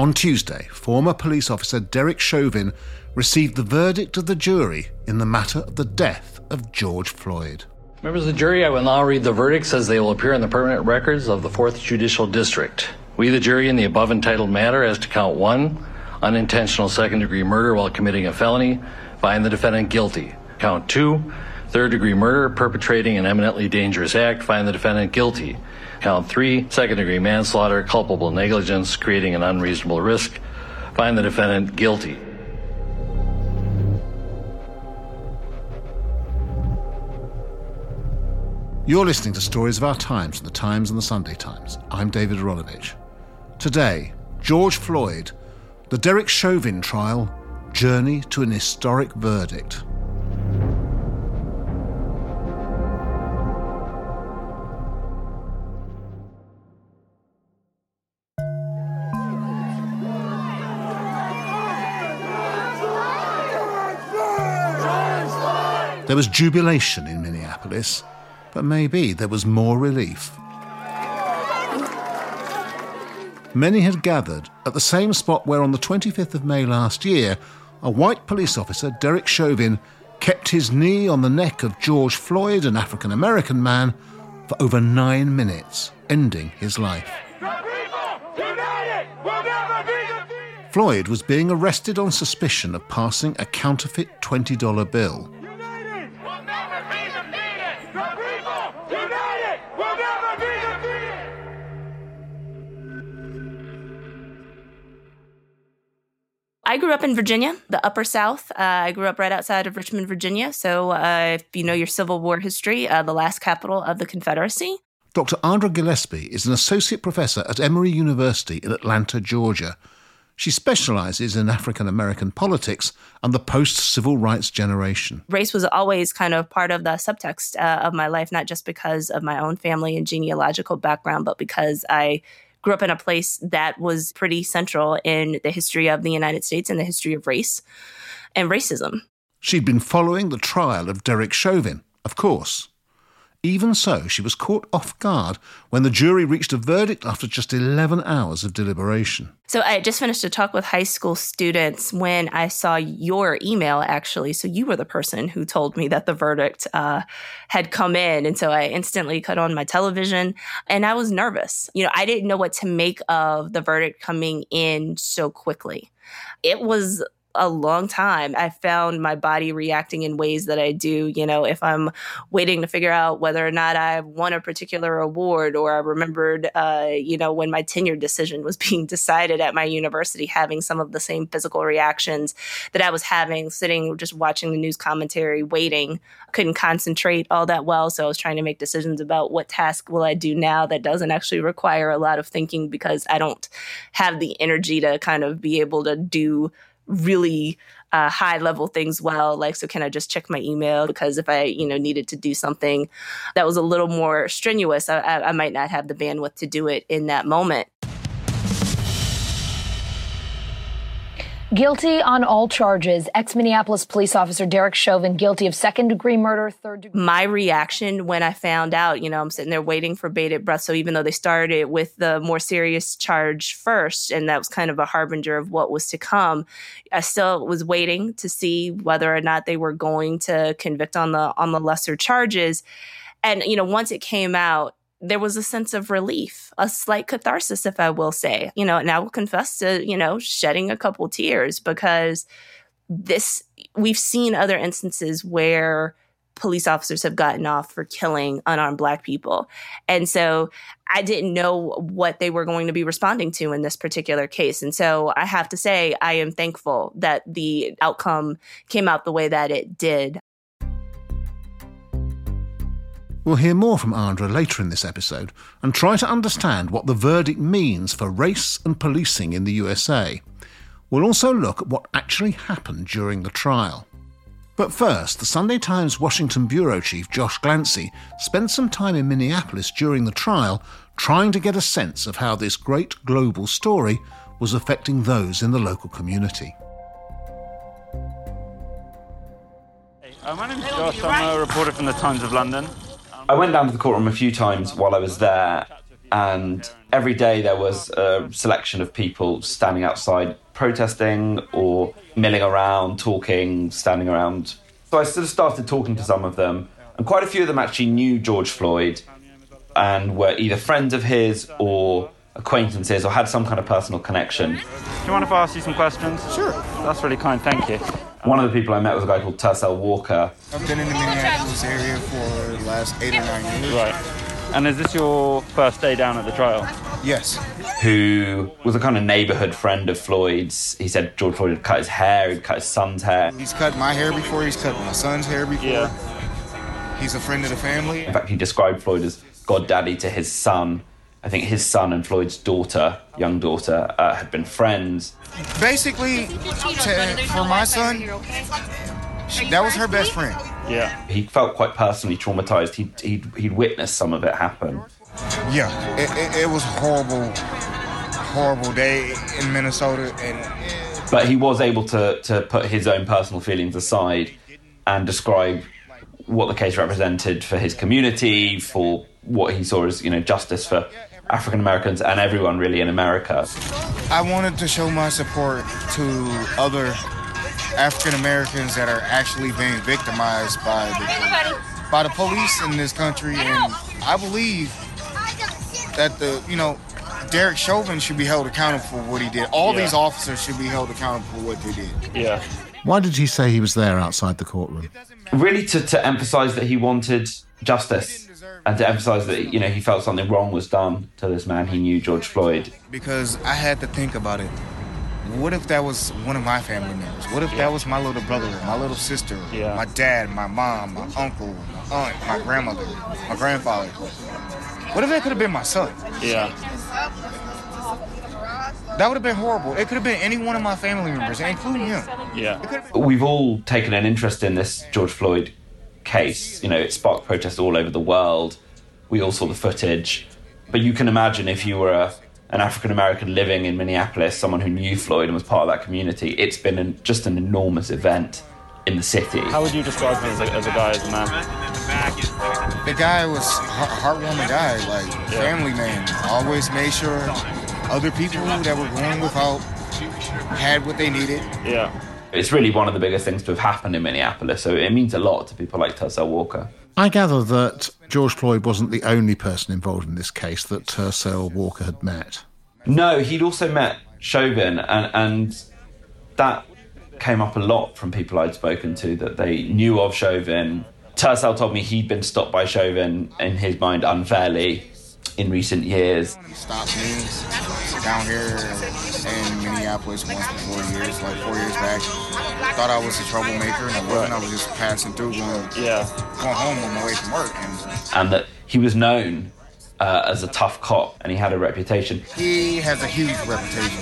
On Tuesday, former police officer Derek Chauvin received the verdict of the jury in the matter of the death of George Floyd. Members of the jury, I will now read the verdicts as they will appear in the permanent records of the 4th Judicial District. We, the jury, in the above entitled matter as to count one, unintentional second degree murder while committing a felony, find the defendant guilty. Count two, third degree murder perpetrating an eminently dangerous act, find the defendant guilty. Count three, second degree manslaughter, culpable negligence, creating an unreasonable risk. Find the defendant guilty. You're listening to Stories of Our Times from the Times and the Sunday Times. I'm David Aaronovitch. Today, George Floyd, the Derek Chauvin trial, journey to an historic verdict. There was jubilation in Minneapolis, but maybe there was more relief. Many had gathered at the same spot where, on the 25th of May last year, a white police officer, Derek Chauvin, kept his knee on the neck of George Floyd, an African American man, for over nine minutes, ending his life. Floyd was being arrested on suspicion of passing a counterfeit $20 bill. I grew up in Virginia, the Upper South. Uh, I grew up right outside of Richmond, Virginia. So, uh, if you know your Civil War history, uh, the last capital of the Confederacy. Dr. Andra Gillespie is an associate professor at Emory University in Atlanta, Georgia. She specializes in African American politics and the post civil rights generation. Race was always kind of part of the subtext uh, of my life, not just because of my own family and genealogical background, but because I grew up in a place that was pretty central in the history of the United States and the history of race and racism. She'd been following the trial of Derek Chauvin, of course. Even so, she was caught off guard when the jury reached a verdict after just 11 hours of deliberation. So I just finished a talk with high school students when I saw your email, actually. So you were the person who told me that the verdict uh, had come in. And so I instantly cut on my television and I was nervous. You know, I didn't know what to make of the verdict coming in so quickly. It was a long time. I found my body reacting in ways that I do, you know, if I'm waiting to figure out whether or not I've won a particular award or I remembered, uh, you know, when my tenure decision was being decided at my university, having some of the same physical reactions that I was having sitting just watching the news commentary, waiting. Couldn't concentrate all that well. So I was trying to make decisions about what task will I do now that doesn't actually require a lot of thinking because I don't have the energy to kind of be able to do really uh, high level things well like so can i just check my email? Because if i you know needed to do something that was a little more strenuous I, I might not have the bandwidth to do it in that moment Guilty on all charges. Ex Minneapolis police officer Derek Chauvin guilty of second degree murder, third degree. My reaction when I found out, you know, I'm sitting there waiting for bated breath. So even though they started with the more serious charge first, and that was kind of a harbinger of what was to come, I still was waiting to see whether or not they were going to convict on the on the lesser charges. And you know, once it came out, there was a sense of relief, a slight catharsis, if I will say. You know, and I will confess to, you know, shedding a couple tears because this, we've seen other instances where police officers have gotten off for killing unarmed black people. And so I didn't know what they were going to be responding to in this particular case. And so I have to say, I am thankful that the outcome came out the way that it did. We'll hear more from Andra later in this episode and try to understand what the verdict means for race and policing in the USA. We'll also look at what actually happened during the trial. But first, the Sunday Times Washington bureau chief Josh Glancy spent some time in Minneapolis during the trial trying to get a sense of how this great global story was affecting those in the local community. Hey, uh, my name's Josh, I'm a reporter from the Times of London. I went down to the courtroom a few times while I was there, and Every day there was a selection of people standing outside protesting or milling around, talking, standing around. So I sort of started talking to some of them, and quite a few of them actually knew George Floyd and were either friends of his or acquaintances or had some kind of personal connection. Do you mind if I ask you some questions? Sure. That's really kind, thank you. One of the people I met was a guy called Tercel Walker, I've been in the Minneapolis area for the last eight or nine years. Right. And is this your first day down at the trial? Yes. who was a kind of neighborhood friend of Floyd's. He said George Floyd had cut his hair, he'd cut his son's hair. He's cut my hair before. He's cut my son's hair before. Yeah. He's a friend of the family. In fact, he described Floyd as goddaddy to his son. I think his son and Floyd's daughter, young daughter, uh, had been friends. Basically, to, for my son, that was her best friend. Yeah. He felt quite personally traumatized. He'd, he'd, he'd witnessed some of it happen. Yeah, it, it, it was horrible, horrible day in Minnesota, and But he was able to, to put his own personal feelings aside and describe what the case represented for his community, for what he saw as you know justice for African Americans and everyone really in America. I wanted to show my support to other African Americans that are actually being victimized by the by the police in this country, and I believe that the you know Derek Chauvin should be held accountable for what he did. All Yeah. these officers should be held accountable for what they did. Yeah. Why did he say he was there outside the courtroom? really to, to emphasize that he wanted justice and to emphasize that you know he felt something wrong was done to this man he knew George Floyd because I had to think about it. What if that was one of my family members? What if that was my little brother, my little sister, Yeah. my dad, my mom, my uncle, my aunt, my grandmother, my grandfather? What if that could have been my son? Yeah. That would have been horrible. It could have been any one of my family members, including him. Yeah. we've all taken an interest in this George Floyd case you know it sparked protests all over the world we all saw the footage but you can imagine if you were a, an African American living in Minneapolis someone who knew Floyd and was part of that community it's been an, just an enormous event in the city How would you describe him as a, as a guy, as a man? The guy was a heartwarming guy, like family man. Always made sure other people that were going without had what they needed. Yeah. It's really one of the biggest things to have happened in Minneapolis so it means a lot to people like Tercel Walker I gather that George Floyd wasn't the only person involved in this case that Tercel Walker had met. No, he'd also met Chauvin, and, and that came up a lot from people I'd spoken to that they knew of Chauvin. Tercel told me he'd been stopped by Chauvin, in his mind, unfairly in recent years. Stopped me down here in Minneapolis once before years, like four years back. Thought I was a troublemaker, and I wasn't. I was just passing through, going, Yeah. going home on my way from work. And And that he was known uh, as a tough cop and he had a reputation. he has a huge reputation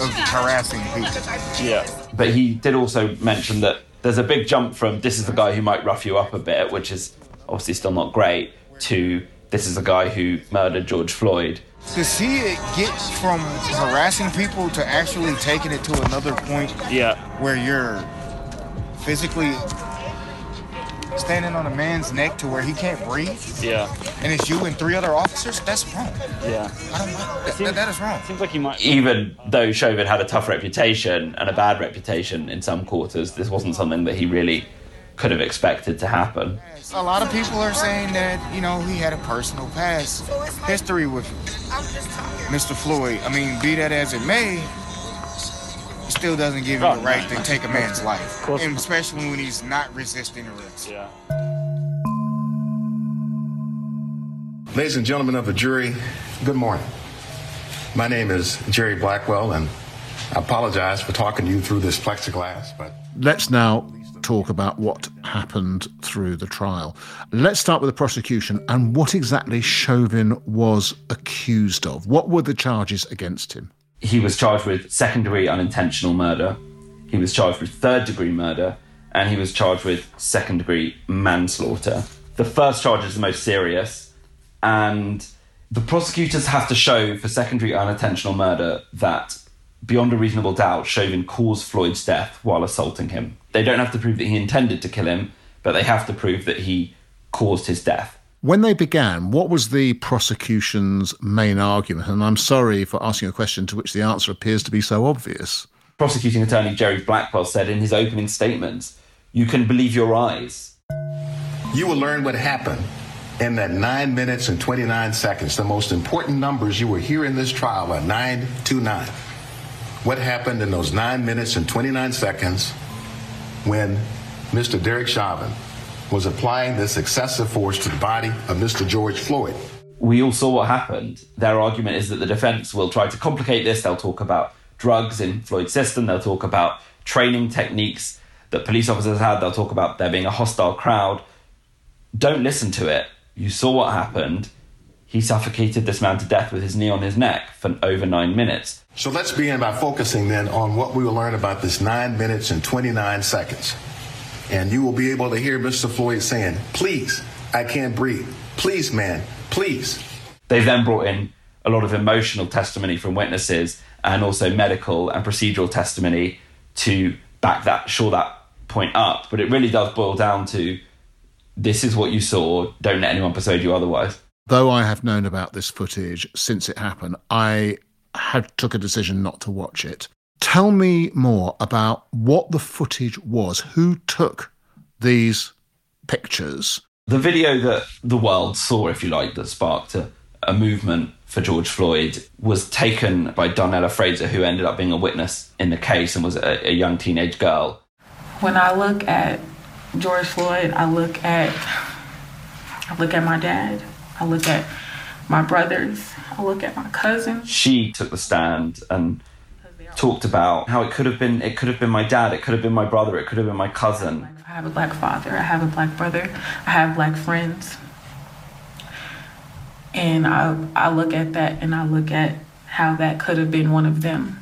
of harassing people. Yeah. But he did also mention that there's a big jump from this is the guy who might rough you up a bit, which is obviously still not great, to this is the guy who murdered George Floyd. To see it get from harassing people to actually taking it to another point Yeah. where you're physically standing on a man's neck to where he can't breathe, Yeah. and it's you and three other officers, that's wrong. Yeah. I don't like that. that, that is wrong. Seems like he might. even though Chauvin had a tough reputation and a bad reputation in some quarters, this wasn't something that he really could have expected to happen. A lot of people are saying that, you know, he had a personal past history with Mr. Floyd. I mean, be that as it may, it still doesn't give you the right to take a man's life. And especially when he's not resisting arrest. Yeah. Ladies and gentlemen of the jury, good morning. My name is Jerry Blackwell, and I apologize for talking to you through this plexiglass, but Let's now talk about what happened through the trial. Let's start with the prosecution and what exactly Chauvin was accused of. What were the charges against him? He was charged with second degree unintentional murder, he was charged with third degree murder, and he was charged with second degree manslaughter. The first charge is the most serious, and the prosecutors have to show for secondary unintentional murder that beyond a reasonable doubt, Chauvin caused Floyd's death while assaulting him. They don't have to prove that he intended to kill him, but they have to prove that he caused his death. When they began, what was the prosecution's main argument? And I'm sorry for asking a question to which the answer appears to be so obvious. Prosecuting attorney Jerry Blackwell said in his opening statements, You can believe your eyes. You will learn what happened in that 9 minutes and 29 seconds. The most important numbers you will hear in this trial are 9 to 9. What happened in those 9 minutes and 29 seconds when Mr. Derek Chauvin was applying this excessive force to the body of Mr. George Floyd. We all saw what happened. Their argument is that the defense will try to complicate this. They'll talk about drugs in Floyd's system. They'll talk about training techniques that police officers had. They'll talk about there being a hostile crowd. Don't listen to it. You saw what happened. He suffocated this man to death with his knee on his neck for over nine minutes. So let's begin by focusing then on what we will learn about this nine minutes and 29 seconds. And you will be able to hear Mr. Floyd saying, Please, I can't breathe. Please, man, please. They then brought in a lot of emotional testimony from witnesses and also medical and procedural testimony to back that, shore that point up. But it really does boil down to this is what you saw. Don't let anyone persuade you otherwise. Though I have known about this footage since it happened, I had took a decision not to watch it. Tell me more about what the footage was. Who took these pictures? The video that the world saw, if you like, that sparked a, a movement for George Floyd was taken by Darnella Frazier, who ended up being a witness in the case and was a, a young teenage girl. When I look at George Floyd, I look at I look at my dad. I look at my brothers. I look at my cousins. She took the stand and talked about how it could have been it could have been my dad, it could have been my brother, it could have been my cousin. I have a black father, I have a black brother, I have black friends. And I I look at that and I look at how that could have been one of them.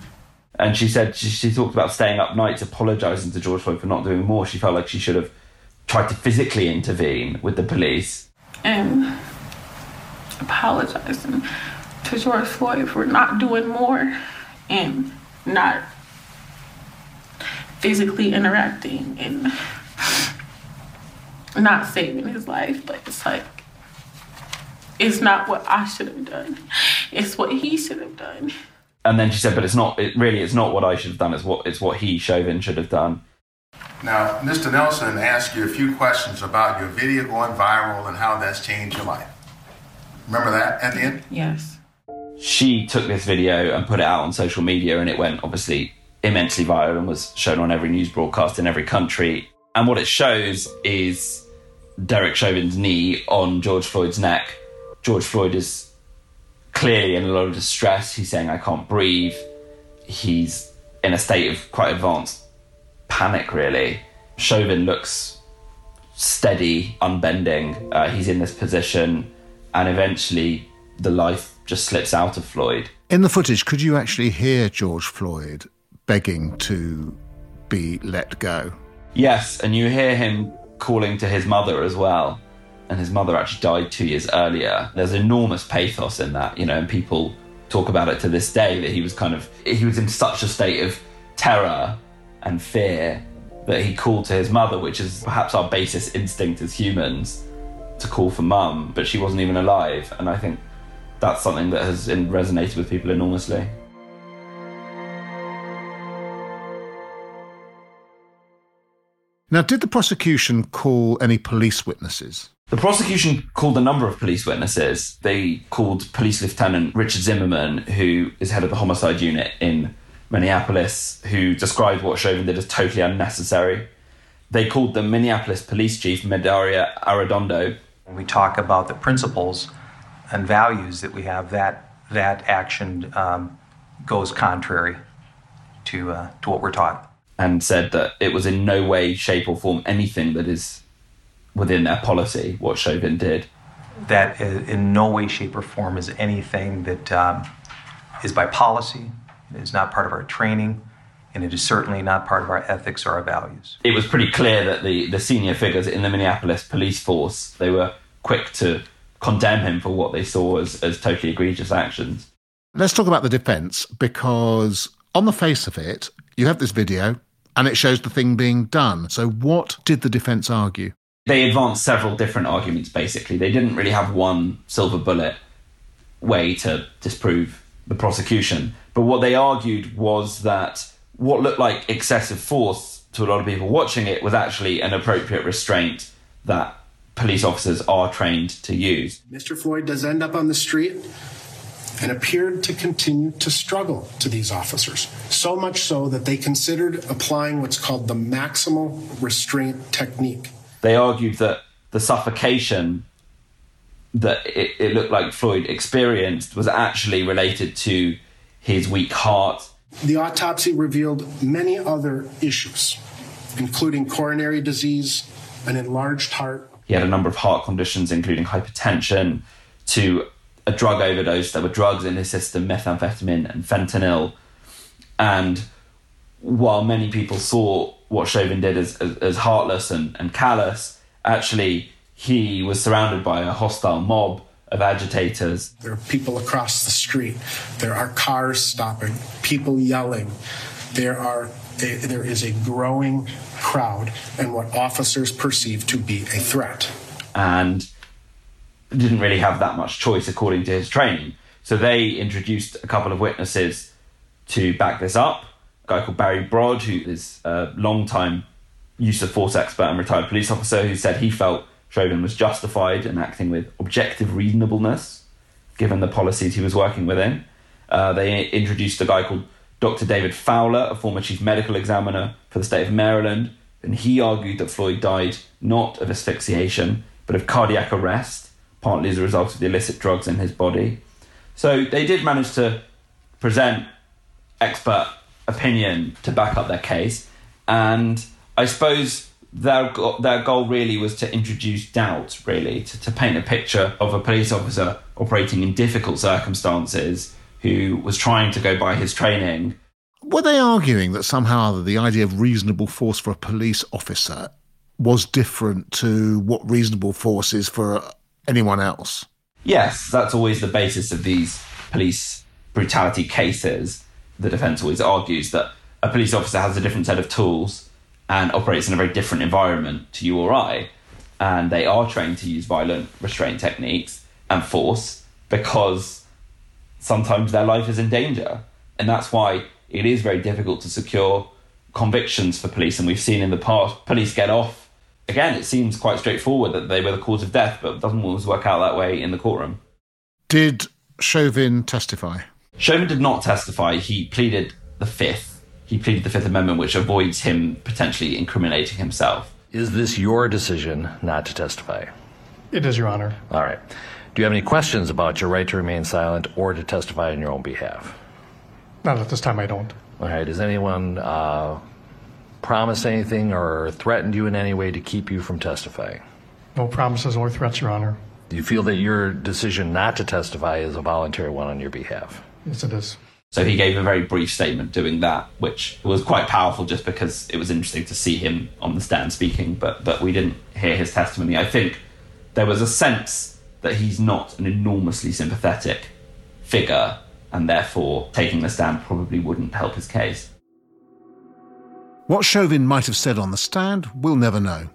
And she said she, she talked about staying up nights apologizing to George Floyd for not doing more. She felt like she should have tried to physically intervene with the police. And apologizing to George Floyd for not doing more and not physically interacting and not saving his life. But it's like, it's not what I should have done. It's what he should have done. And then she said, but it's not, it really, it's not what I should have done. It's what, it's what he, Chauvin, should have done. Now, Mr. Nelson asked you a few questions about your video going viral and how that's changed your life. Remember that at the end? Yes. She took this video and put it out on social media, and it went obviously immensely viral and was shown on every news broadcast in every country. And what it shows is Derek Chauvin's knee on George Floyd's neck. George Floyd is clearly in a lot of distress. He's saying, I can't breathe. He's in a state of quite advanced panic, really. Chauvin looks steady, unbending. Uh, he's in this position, and eventually the life just slips out of Floyd. In the footage, could you actually hear George Floyd begging to be let go? Yes, and you hear him calling to his mother as well. And his mother actually died two years earlier. There's enormous pathos in that, you know, and people talk about it to this day that he was kind of, he was in such a state of terror and fear that he called to his mother, which is perhaps our basest instinct as humans to call for mum, but she wasn't even alive. And I think that's something that has resonated with people enormously. Now, did the prosecution call any police witnesses? The prosecution called a number of police witnesses. They called Police Lieutenant Richard Zimmerman, who is head of the homicide unit in Minneapolis, who described what Chauvin did as totally unnecessary. They called the Minneapolis police chief, Medaria Arradondo. When we talk about the principles and values that we have, that, that action um, goes contrary to, uh, to what we're taught. And said that it was in no way, shape, or form anything that is within their policy, what Chauvin did. That in no way, shape, or form is anything that um, is by policy, is not part of our training, and it is certainly not part of our ethics or our values. It was pretty clear that the, the senior figures in the Minneapolis police force, they were quick to condemn him for what they saw as, as totally egregious actions. Let's talk about the defence because, on the face of it, you have this video and it shows the thing being done. So, what did the defence argue? They advanced several different arguments, basically. They didn't really have one silver bullet way to disprove the prosecution. But what they argued was that what looked like excessive force to a lot of people watching it was actually an appropriate restraint that police officers are trained to use. Mr. Floyd does end up on the street and appeared to continue to struggle to these officers. So much so that they considered applying what's called the maximal restraint technique. They argued that the suffocation that it, it looked like Floyd experienced was actually related to his weak heart. The autopsy revealed many other issues, including coronary disease, an enlarged heart. He had a number of heart conditions, including hypertension, to a drug overdose. There were drugs in his system, methamphetamine and fentanyl. And while many people saw what Chauvin did as, as, as heartless and, and callous, actually, he was surrounded by a hostile mob of agitators. There are people across the street. There are cars stopping, people yelling. There are a, there is a growing crowd and what officers perceive to be a threat. And didn't really have that much choice according to his training. So they introduced a couple of witnesses to back this up. A guy called Barry Brodd, who is a long-time use of force expert and retired police officer, who said he felt Chauvin was justified in acting with objective reasonableness, given the policies he was working within. Uh, they introduced a guy called Dr. David Fowler, a former chief medical examiner for the state of Maryland, and he argued that Floyd died not of asphyxiation, but of cardiac arrest, partly as a result of the illicit drugs in his body. So they did manage to present expert opinion to back up their case, and I suppose their their goal really was to introduce doubt, really, to, to paint a picture of a police officer operating in difficult circumstances who was trying to go by his training. Were they arguing that somehow the idea of reasonable force for a police officer was different to what reasonable force is for anyone else? Yes, that's always the basis of these police brutality cases. The defence always argues that a police officer has a different set of tools and operates in a very different environment to you or I. And they are trained to use violent restraint techniques and force because sometimes their life is in danger. And that's why it is very difficult to secure convictions for police. And we've seen in the past police get off. Again, it seems quite straightforward that they were the cause of death, but it doesn't always work out that way in the courtroom. Did Chauvin testify? Chauvin did not testify. He pleaded the fifth he pleaded the Fifth Amendment, which avoids him potentially incriminating himself. Is this your decision not to testify? It is, Your Honor. All right. Do you have any questions about your right to remain silent or to testify on your own behalf? Not at this time, I don't. All right. Has anyone uh, promised anything or threatened you in any way to keep you from testifying? No promises or threats, Your Honor. Do you feel that your decision not to testify is a voluntary one on your behalf? Yes, it is. So he gave a very brief statement doing that, which was quite powerful just because it was interesting to see him on the stand speaking, but, but we didn't hear his testimony. I think there was a sense that he's not an enormously sympathetic figure, and therefore taking the stand probably wouldn't help his case. What Chauvin might have said on the stand, we'll never know.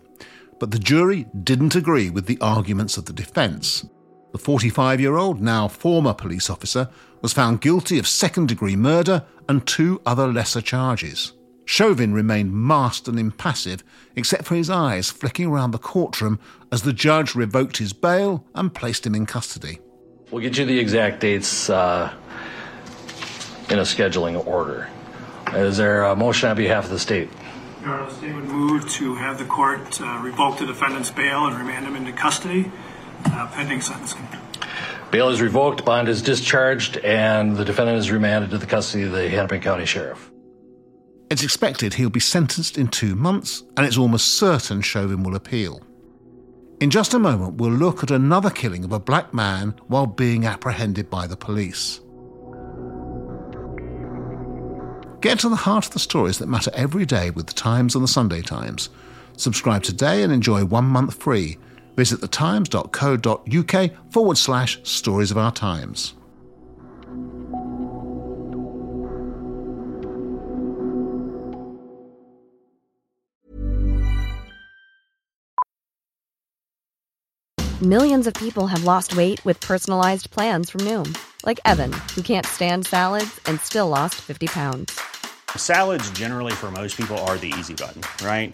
But the jury didn't agree with the arguments of the defence. The 45 year old, now former police officer, was found guilty of second degree murder and two other lesser charges. Chauvin remained masked and impassive, except for his eyes flicking around the courtroom as the judge revoked his bail and placed him in custody. We'll get you the exact dates uh, in a scheduling order. Is there a motion on behalf of the state? Your Honor, the state would move to have the court uh, revoke the defendant's bail and remand him into custody Uh, pending sentencing. Bail is revoked, bond is discharged, and the defendant is remanded to the custody of the Hennepin County Sheriff. It's expected he'll be sentenced in two months, and it's almost certain Chauvin will appeal. In just a moment, we'll look at another killing of a black man while being apprehended by the police. Get to the heart of the stories that matter every day with the Times and the Sunday Times. Subscribe today and enjoy one month free visit thetimes.co.uk forward slash stories of our times. Millions of people have lost weight with personalized plans from Noom, like Evan, who can't stand salads and still lost 50 pounds. Salads, generally, for most people, are the easy button, right?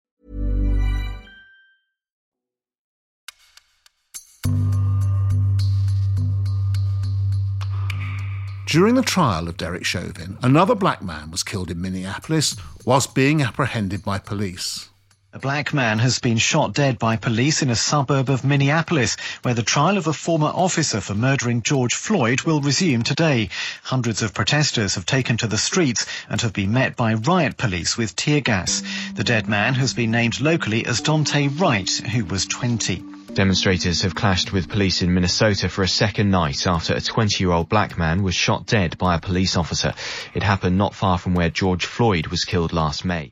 During the trial of Derek Chauvin, another black man was killed in Minneapolis whilst being apprehended by police. A black man has been shot dead by police in a suburb of Minneapolis, where the trial of a former officer for murdering George Floyd will resume today. Hundreds of protesters have taken to the streets and have been met by riot police with tear gas. The dead man has been named locally as Daunte Wright, who was 20. Demonstrators have clashed with police in Minnesota for a second night after a 20-year-old black man was shot dead by a police officer. It happened not far from where George Floyd was killed last May.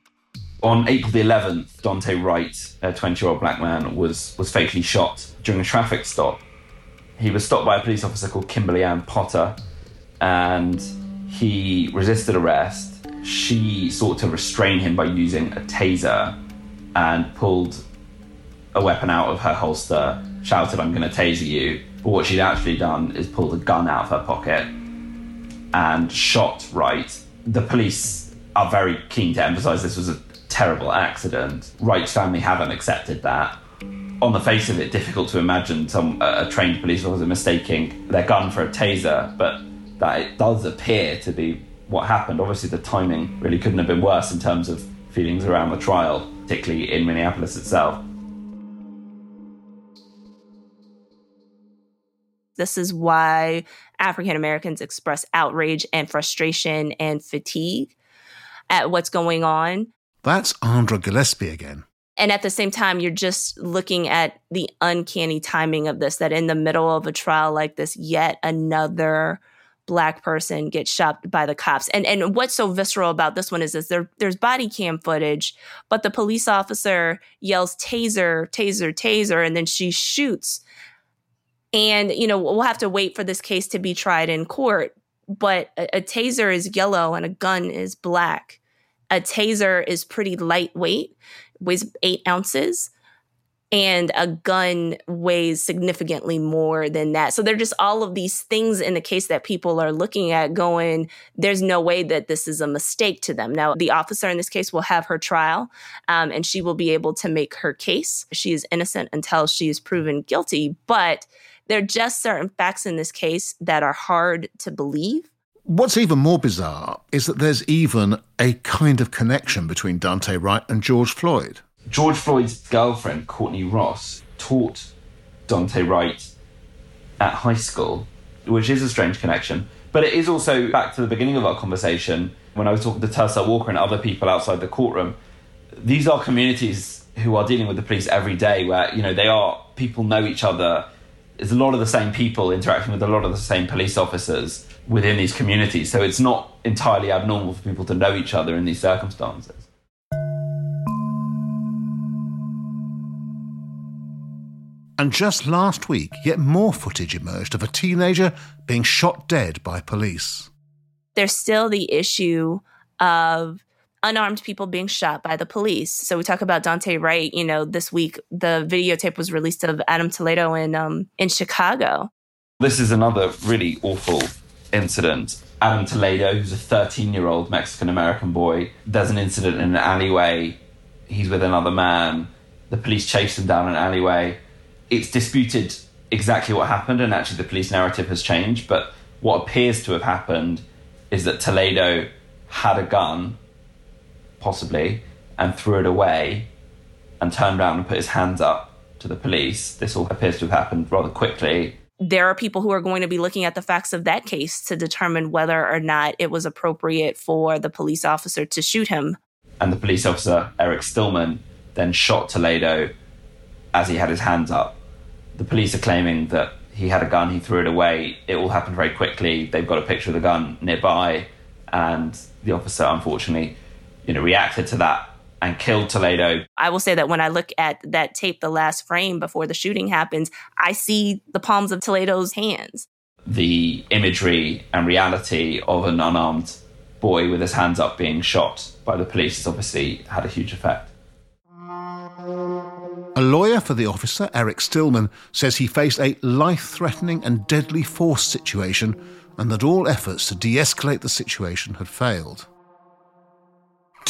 On April the 11th, Daunte Wright, a 20-year-old black man, was was fatally shot during a traffic stop. He was stopped by a police officer called Kimberly Ann Potter, and he resisted arrest. She sought to restrain him by using a taser and pulled a weapon out of her holster, shouted, I'm going to taser you. But what she'd actually done is pulled a gun out of her pocket and shot Wright. The police are very keen to emphasize this was a terrible accident. Wright's family haven't accepted that. On the face of it, difficult to imagine some a trained police officer mistaking their gun for a taser, but that it does appear to be what happened. Obviously, the timing really couldn't have been worse in terms of feelings around the trial, particularly in Minneapolis itself. This is why African Americans express outrage and frustration and fatigue at what's going on. That's Andra Gillespie again. And at the same time, you're just looking at the uncanny timing of this that in the middle of a trial like this, yet another black person gets shot by the cops. And and what's so visceral about this one is this there there's body cam footage, but the police officer yells taser, taser, taser, and then she shoots. And, you know, we'll have to wait for this case to be tried in court. But a, a taser is yellow and a gun is black. A taser is pretty lightweight, weighs eight ounces, and a gun weighs significantly more than that. So there are just all of these things in the case that people are looking at going, there's no way that this is a mistake to them. Now, the officer in this case will have her trial um, and she will be able to make her case. She is innocent until she is proven guilty, but there are just certain facts in this case that are hard to believe. What's even more bizarre is that there's even a kind of connection between Daunte Wright and George Floyd. George Floyd's girlfriend, Courtney Ross, taught Daunte Wright at high school, which is a strange connection. But it is also back to the beginning of our conversation when I was talking to Tercel Walker and other people outside the courtroom. These are communities who are dealing with the police every day where, you know, they are, people know each other it's a lot of the same people interacting with a lot of the same police officers within these communities. So it's not entirely abnormal for people to know each other in these circumstances. And just last week, yet more footage emerged of a teenager being shot dead by police. There's still the issue of unarmed people being shot by the police. So we talk about Daunte Wright. You know, this week the videotape was released of Adam Toledo in um, in Chicago. This is another really awful incident. Adam Toledo, who's a 13 year old Mexican American boy, there's an incident in an alleyway. He's with another man. The police chase him down an alleyway. It's disputed exactly what happened, and actually, the police narrative has changed. But what appears to have happened is that Toledo had a gun possibly, and threw it away and turned around and put his hands up to the police. This all appears to have happened rather quickly. There are people who are going to be looking at the facts of that case to determine whether or not it was appropriate for the police officer to shoot him. And the police officer, Eric Stillman, then shot Toledo as he had his hands up. The police are claiming that he had a gun, he threw it away. It all happened very quickly. They've got a picture of the gun nearby, and the officer, unfortunately, you know, reacted to that and killed Toledo. I will say that when I look at that tape, the last frame before the shooting happens, I see the palms of Toledo's hands. The imagery and reality of an unarmed boy with his hands up being shot by the police has obviously had a huge effect. A lawyer for the officer, Eric Stillman, says he faced a life threatening and deadly force situation and that all efforts to de escalate the situation had failed.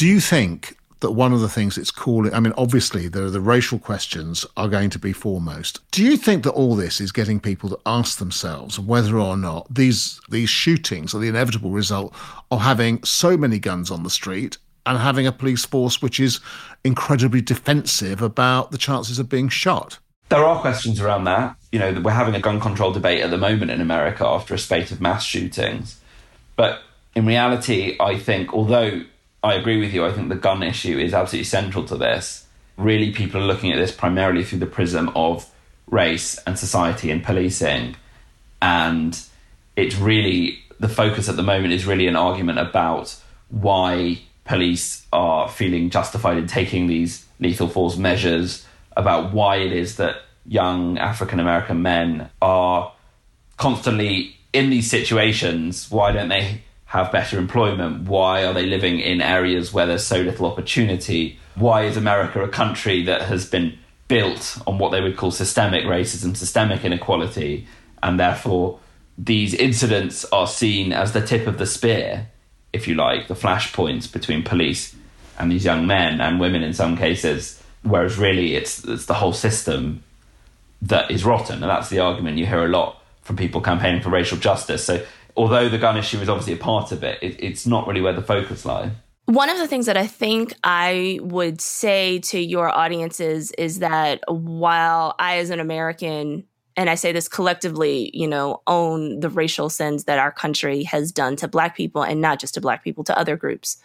Do you think that one of the things it's calling, I mean, obviously, the, the racial questions are going to be foremost. Do you think that all this is getting people to ask themselves whether or not these, these shootings are the inevitable result of having so many guns on the street and having a police force which is incredibly defensive about the chances of being shot? There are questions around that. You know, we're having a gun control debate at the moment in America after a spate of mass shootings. But in reality, I think, although I agree with you. I think the gun issue is absolutely central to this. Really, people are looking at this primarily through the prism of race and society and policing. And it's really the focus at the moment is really an argument about why police are feeling justified in taking these lethal force measures, about why it is that young African American men are constantly in these situations. Why don't they have better employment? Why are they living in areas where there's so little opportunity? Why is America a country that has been built on what they would call systemic racism, systemic inequality, and therefore these incidents are seen as the tip of the spear, if you like, the flashpoints between police and these young men and women in some cases, whereas really it's, it's the whole system that is rotten. And that's the argument you hear a lot from people campaigning for racial justice. So although the gun issue is obviously a part of it, it it's not really where the focus lies. One of the things that I think I would say to your audiences is that while I, as an American, and I say this collectively, you know, own the racial sins that our country has done to Black people and not just to Black people, to other groups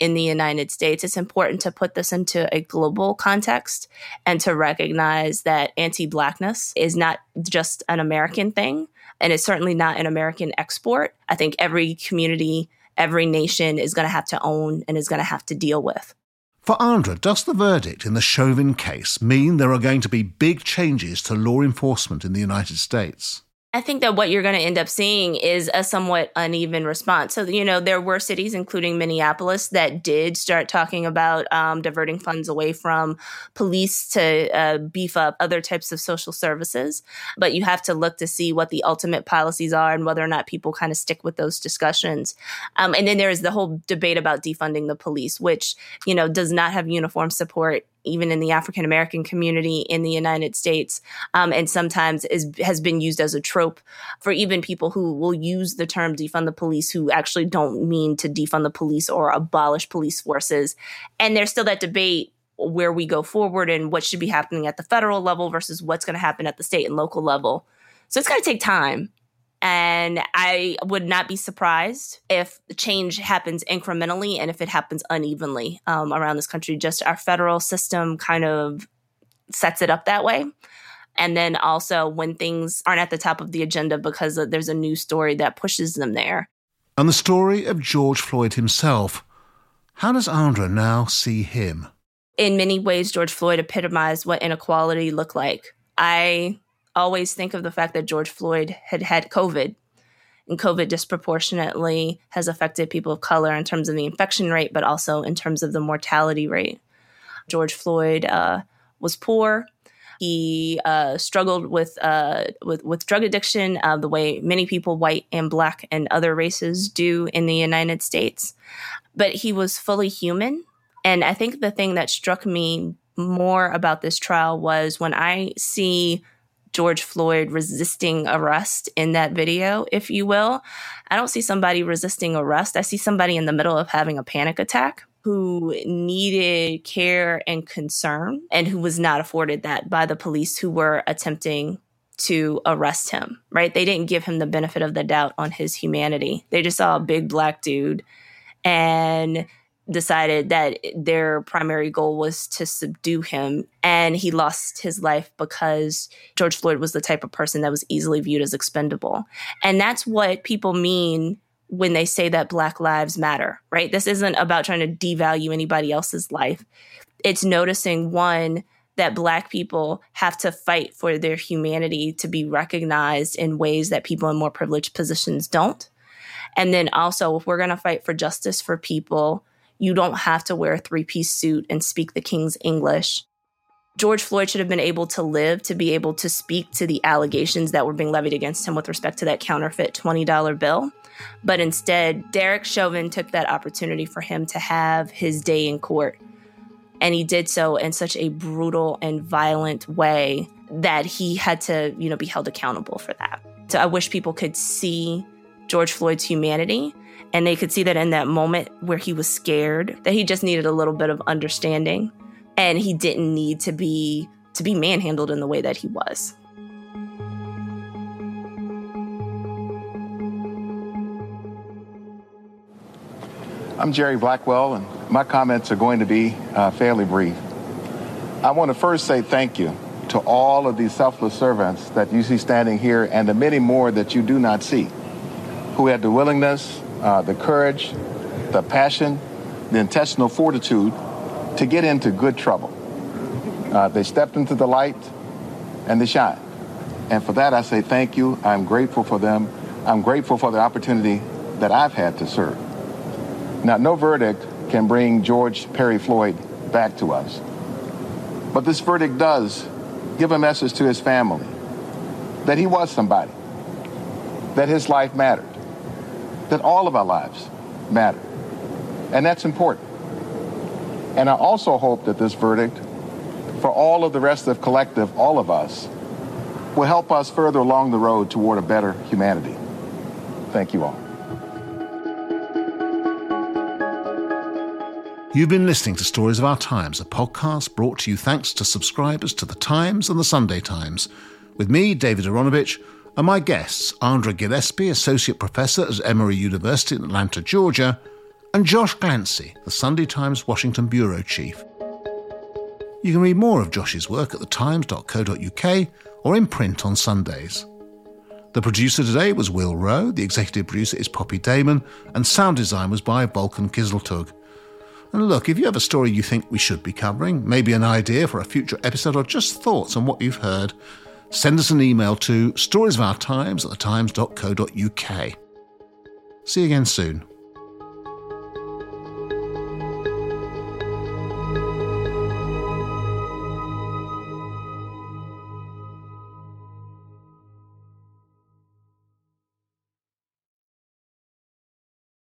in the United States. It's important to put this into a global context and to recognize that anti Blackness is not just an American thing and it's certainly not an American export. I think every community, every nation is going to have to own and is going to have to deal with. For Andra, does the verdict in the Chauvin case mean there are going to be big changes to law enforcement in the United States? I think that what you're going to end up seeing is a somewhat uneven response. So, you know, there were cities, including Minneapolis, that did start talking about um, diverting funds away from police to uh, beef up other types of social services. But you have to look to see what the ultimate policies are and whether or not people kind of stick with those discussions. Um, and then there is the whole debate about defunding the police, which, you know, does not have uniform support even in the African American community in the United States, um, and sometimes is has been used as a trope for even people who will use the term defund the police who actually don't mean to defund the police or abolish police forces. And there's still that debate where we go forward and what should be happening at the federal level versus what's going to happen at the state and local level. So it's going to take time. And I would not be surprised if change happens incrementally and if it happens unevenly um, around this country. Just our federal system kind of sets it up that way. And then also when things aren't at the top of the agenda because there's a new story that pushes them there. And the story of George Floyd himself. How does Andra now see him? In many ways, George Floyd epitomized what inequality looked like. I always think of the fact that George Floyd had had COVID. And COVID disproportionately has affected people of color in terms of the infection rate, but also in terms of the mortality rate. George Floyd uh, was poor. He uh, struggled with, uh, with with drug addiction uh, the way many people, white and black and other races, do in the United States. But he was fully human, and I think the thing that struck me more about this trial was when I see George Floyd resisting arrest in that video, if you will. I don't see somebody resisting arrest. I see somebody in the middle of having a panic attack. who needed care and concern and who was not afforded that by the police who were attempting to arrest him, right? They didn't give him the benefit of the doubt on his humanity. They just saw a big black dude and decided that their primary goal was to subdue him. And he lost his life because George Floyd was the type of person that was easily viewed as expendable. And that's what people mean when they say that Black Lives Matter, right? This isn't about trying to devalue anybody else's life. It's noticing one, that Black people have to fight for their humanity to be recognized in ways that people in more privileged positions don't. And then also, if we're going to fight for justice for people, you don't have to wear a three piece suit and speak the King's English. George Floyd should have been able to live to be able to speak to the allegations that were being levied against him with respect to that counterfeit $20 bill. But instead, Derek Chauvin took that opportunity for him to have his day in court. And he did so in such a brutal and violent way that he had to, you know, be held accountable for that. So I wish people could see George Floyd's humanity and they could see that in that moment where he was scared, that he just needed a little bit of understanding and he didn't need to be to be manhandled in the way that he was. I'm Jerry Blackwell, and my comments are going to be uh, fairly brief. I want to first say thank you to all of these selfless servants that you see standing here and the many more that you do not see who had the willingness, uh, the courage, the passion, the intestinal fortitude to get into good trouble. Uh, they stepped into the light and they shine. And for that, I say thank you. I'm grateful for them. I'm grateful for the opportunity that I've had to serve. Now, no verdict can bring George Perry Floyd back to us. But this verdict does give a message to his family that he was somebody, that his life mattered, that all of our lives matter. And that's important. And I also hope that this verdict, for all of the rest of collective, all of us, will help us further along the road toward a better humanity. Thank you all. You've been listening to Stories of Our Times, a podcast brought to you thanks to subscribers to The Times and The Sunday Times, with me, David Aaronovitch, and my guests, Andra Gillespie, Associate Professor at Emory University in Atlanta, Georgia, and Josh Glancy, the Sunday Times Washington Bureau Chief. You can read more of Josh's work at thetimes.co.uk or in print on Sundays. The producer today was Will Rowe, the executive producer is Poppy Damon, and sound design was by Volkan Kiziltug. And look, if you have a story you think we should be covering, maybe an idea for a future episode, or just thoughts on what you've heard, send us an email to storiesofourtimes at thetimes.co.uk. See you again soon.